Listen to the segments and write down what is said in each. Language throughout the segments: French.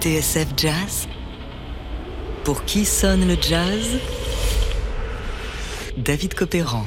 TSF Jazz Pour qui sonne le jazz? David Copéran.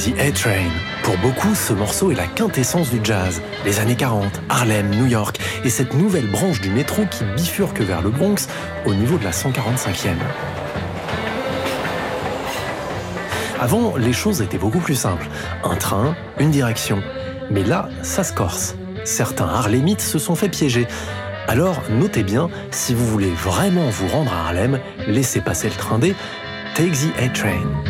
The A-Train. Pour beaucoup, ce morceau est la quintessence du jazz. Les années 40, Harlem, New York et cette nouvelle branche du métro qui bifurque vers le Bronx au niveau de la 145e. Avant, les choses étaient beaucoup plus simples. Un train, une direction. Mais là, ça se corse. Certains Harlemites se sont fait piéger. Alors, notez bien, si vous voulez vraiment vous rendre à Harlem, laissez passer le train D, take the A-Train.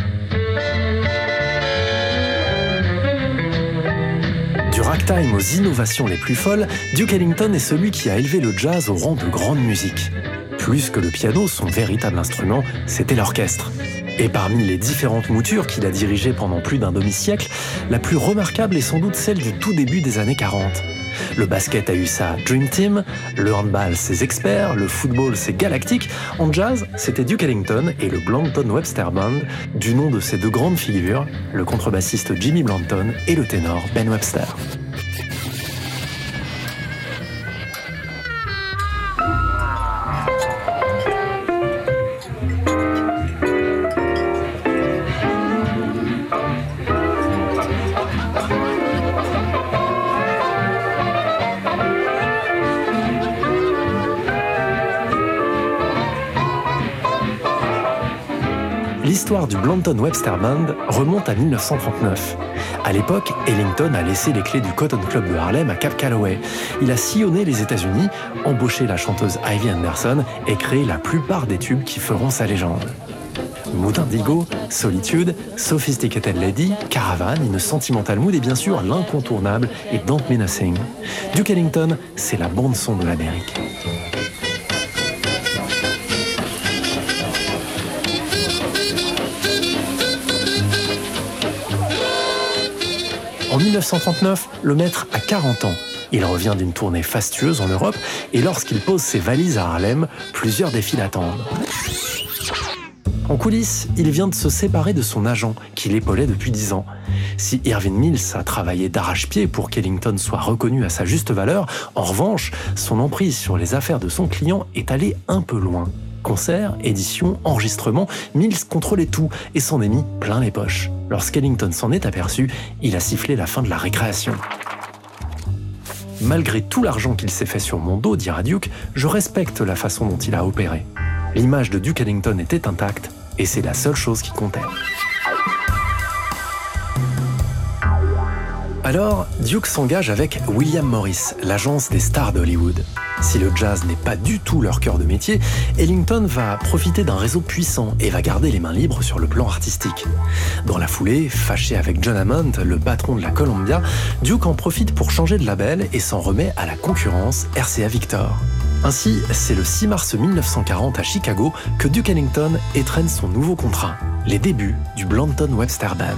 Ragtime aux innovations les plus folles, Duke Ellington est celui qui a élevé le jazz au rang de grande musique. Plus que le piano, son véritable instrument, c'était l'orchestre. Et parmi les différentes moutures qu'il a dirigées pendant plus d'un demi-siècle, la plus remarquable est sans doute celle du tout début des années 40. Le basket a eu sa Dream Team, le handball ses experts, le football ses galactiques. En jazz, c'était Duke Ellington et le Blanton Webster Band, du nom de ces deux grandes figures, le contrebassiste Jimmy Blanton et le ténor Ben Webster. L'histoire du Blanton Webster Band remonte à 1939. À l'époque, Ellington a laissé les clés du Cotton Club de Harlem à Cap Calloway. Il a sillonné les États-Unis, embauché la chanteuse Ivy Anderson et créé la plupart des tubes qui feront sa légende. Mood Indigo, Solitude, Sophisticated Lady, Caravan, une Sentimental Mood et bien sûr l'incontournable et Don't Menacing. Duke Ellington, c'est la bande-son de l'Amérique. En 1939, le maître a 40 ans. Il revient d'une tournée fastueuse en Europe et lorsqu'il pose ses valises à Harlem, plusieurs défis l'attendent. En coulisses, il vient de se séparer de son agent, qui l'épaulait depuis 10 ans. Si Irving Mills a travaillé d'arrache-pied pour qu'Ellington soit reconnu à sa juste valeur, en revanche, son emprise sur les affaires de son client est allée un peu loin. Concerts, éditions, enregistrements, Mills contrôlait tout et s'en est mis plein les poches. Lorsqu'Ellington s'en est aperçu, il a sifflé la fin de la récréation. Malgré tout l'argent qu'il s'est fait sur mon dos, dira Duke, je respecte la façon dont il a opéré. L'image de Duke Ellington était intacte et c'est la seule chose qui comptait. Alors, Duke s'engage avec William Morris, l'agence des stars d'Hollywood. Si le jazz n'est pas du tout leur cœur de métier, Ellington va profiter d'un réseau puissant et va garder les mains libres sur le plan artistique. Dans la foulée, fâché avec John Hammond, le patron de la Columbia, Duke en profite pour changer de label et s'en remet à la concurrence RCA Victor. Ainsi, c'est le 6 mars 1940 à Chicago que Duke Ellington étrenne son nouveau contrat, les débuts du Blanton Webster Band.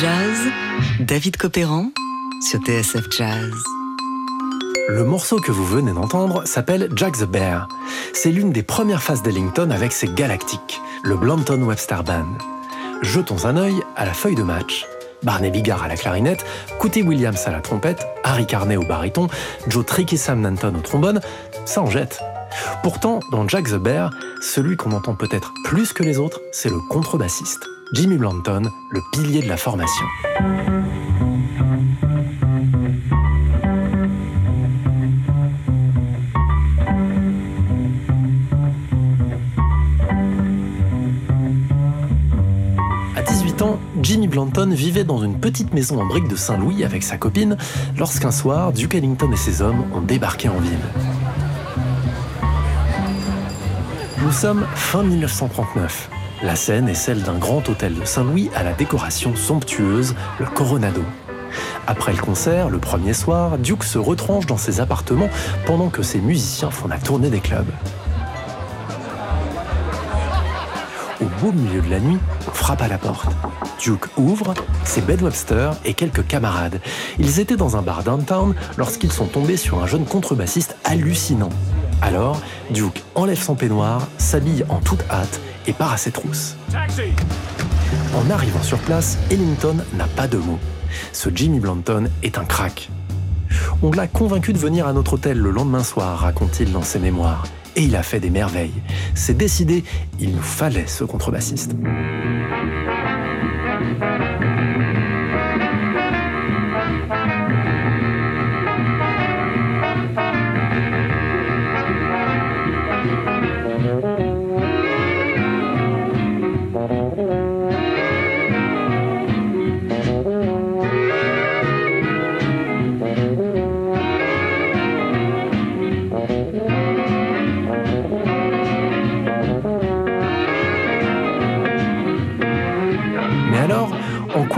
Jazz David Copéran sur TSF Jazz. Le morceau que vous venez d'entendre s'appelle Jack the Bear. C'est l'une des premières phases d'Ellington avec ses galactiques, le Blanton Webster Band. Jetons un œil à la feuille de match. Barney Bigard à la clarinette, Cootie Williams à la trompette, Harry Carney au baryton, Joe Tricky Sam Nanton au trombone, ça en jette. Pourtant, dans Jack the Bear, celui qu'on entend peut-être plus que les autres, c'est le contrebassiste, Jimmy Blanton, le pilier de la formation. À 18 ans, Jimmy Blanton vivait dans une petite maison en briques de Saint-Louis avec sa copine lorsqu'un soir, Duke Ellington et ses hommes ont débarqué en ville. Nous sommes fin 1939. La scène est celle d'un grand hôtel de Saint-Louis à la décoration somptueuse, le Coronado. Après le concert, le premier soir, Duke se retranche dans ses appartements pendant que ses musiciens font la tournée des clubs. Au beau milieu de la nuit, frappe à la porte. Duke ouvre, c'est Ben Webster et quelques camarades. Ils étaient dans un bar downtown lorsqu'ils sont tombés sur un jeune contrebassiste hallucinant. Alors, Duke enlève son peignoir, s'habille en toute hâte et part à ses trousses. En arrivant sur place, Ellington n'a pas de mots. Ce Jimmy Blanton est un crack. On l'a convaincu de venir à notre hôtel le lendemain soir, raconte-t-il dans ses mémoires. Et il a fait des merveilles. C'est décidé, il nous fallait ce contrebassiste.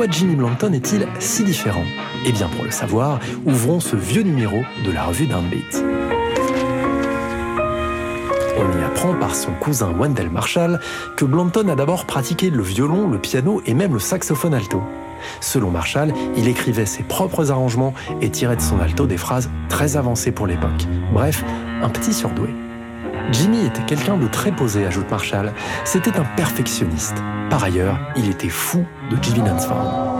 En quoi Jimmy Blanton est-il si différent? Eh bien, pour le savoir, ouvrons ce vieux numéro de la revue Downbeat. On y apprend par son cousin Wendell Marshall que Blanton a d'abord pratiqué le violon, le piano et même le saxophone alto. Selon Marshall, il écrivait ses propres arrangements et tirait de son alto des phrases très avancées pour l'époque. Bref, un petit surdoué. Jimmy était quelqu'un de très posé, ajoute Marshall. C'était un perfectionniste. Par ailleurs, il était fou de Jimmy Lansford.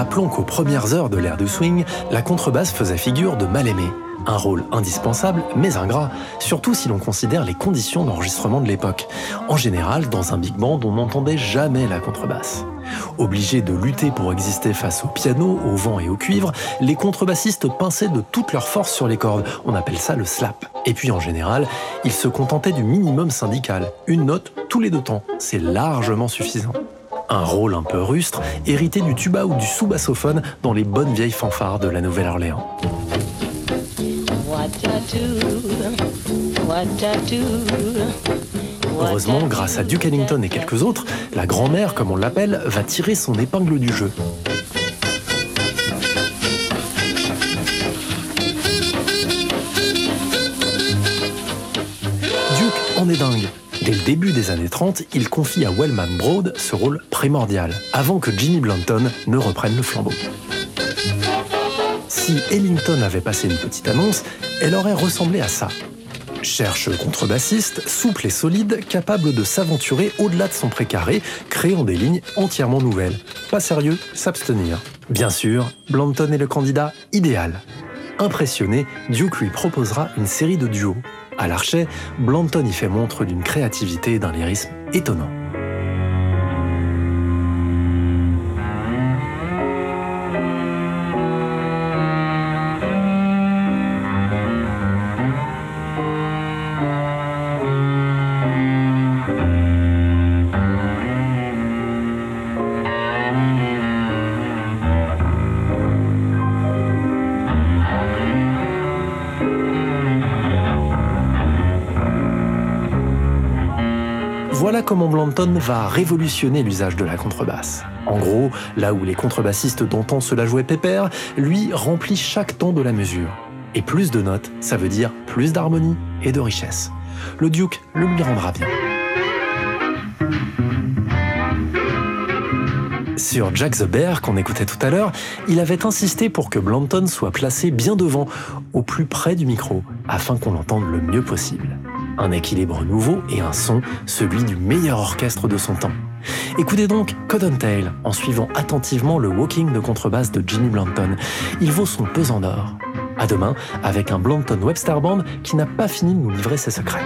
Rappelons qu'aux premières heures de l'ère du swing, la contrebasse faisait figure de mal-aimé. Un rôle indispensable, mais ingrat, surtout si l'on considère les conditions d'enregistrement de l'époque. En général, dans un big band, on n'entendait jamais la contrebasse. Obligés de lutter pour exister face au piano, au vent et au cuivre, les contrebassistes pinçaient de toute leur force sur les cordes. On appelle ça le slap. Et puis en général, ils se contentaient du minimum syndical. Une note tous les deux temps. C'est largement suffisant. Un rôle un peu rustre, hérité du tuba ou du sous-bassophone dans les bonnes vieilles fanfares de la Nouvelle-Orléans. Heureusement, grâce à Duke Ellington et quelques autres, la grand-mère, comme on l'appelle, va tirer son épingle du jeu. Le début des années 30, il confie à Wellman Broad ce rôle primordial, avant que Jimmy Blanton ne reprenne le flambeau. Si Ellington avait passé une petite annonce, elle aurait ressemblé à ça. Cherche contrebassiste, souple et solide, capable de s'aventurer au-delà de son précaré, créant des lignes entièrement nouvelles. Pas sérieux, s'abstenir. Bien sûr, Blanton est le candidat idéal. Impressionné, Duke lui proposera une série de duos. À l'archet, Blanton y fait montre d'une créativité et d'un lyrisme étonnant. Va révolutionner l'usage de la contrebasse. En gros, là où les contrebassistes d'antan se la jouaient pépère, lui remplit chaque ton de la mesure. Et plus de notes, ça veut dire plus d'harmonie et de richesse. Le Duke le lui rendra bien. Sur Jack the Bear, qu'on écoutait tout à l'heure, il avait insisté pour que Blanton soit placé bien devant, au plus près du micro, afin qu'on l'entende le mieux possible. Un équilibre nouveau et un son, celui du meilleur orchestre de son temps. Écoutez donc Cottontail en suivant attentivement le walking de contrebasse de Jimmy Blanton. Il vaut son pesant d'or. À demain avec un Blanton Webster Band qui n'a pas fini de nous livrer ses secrets.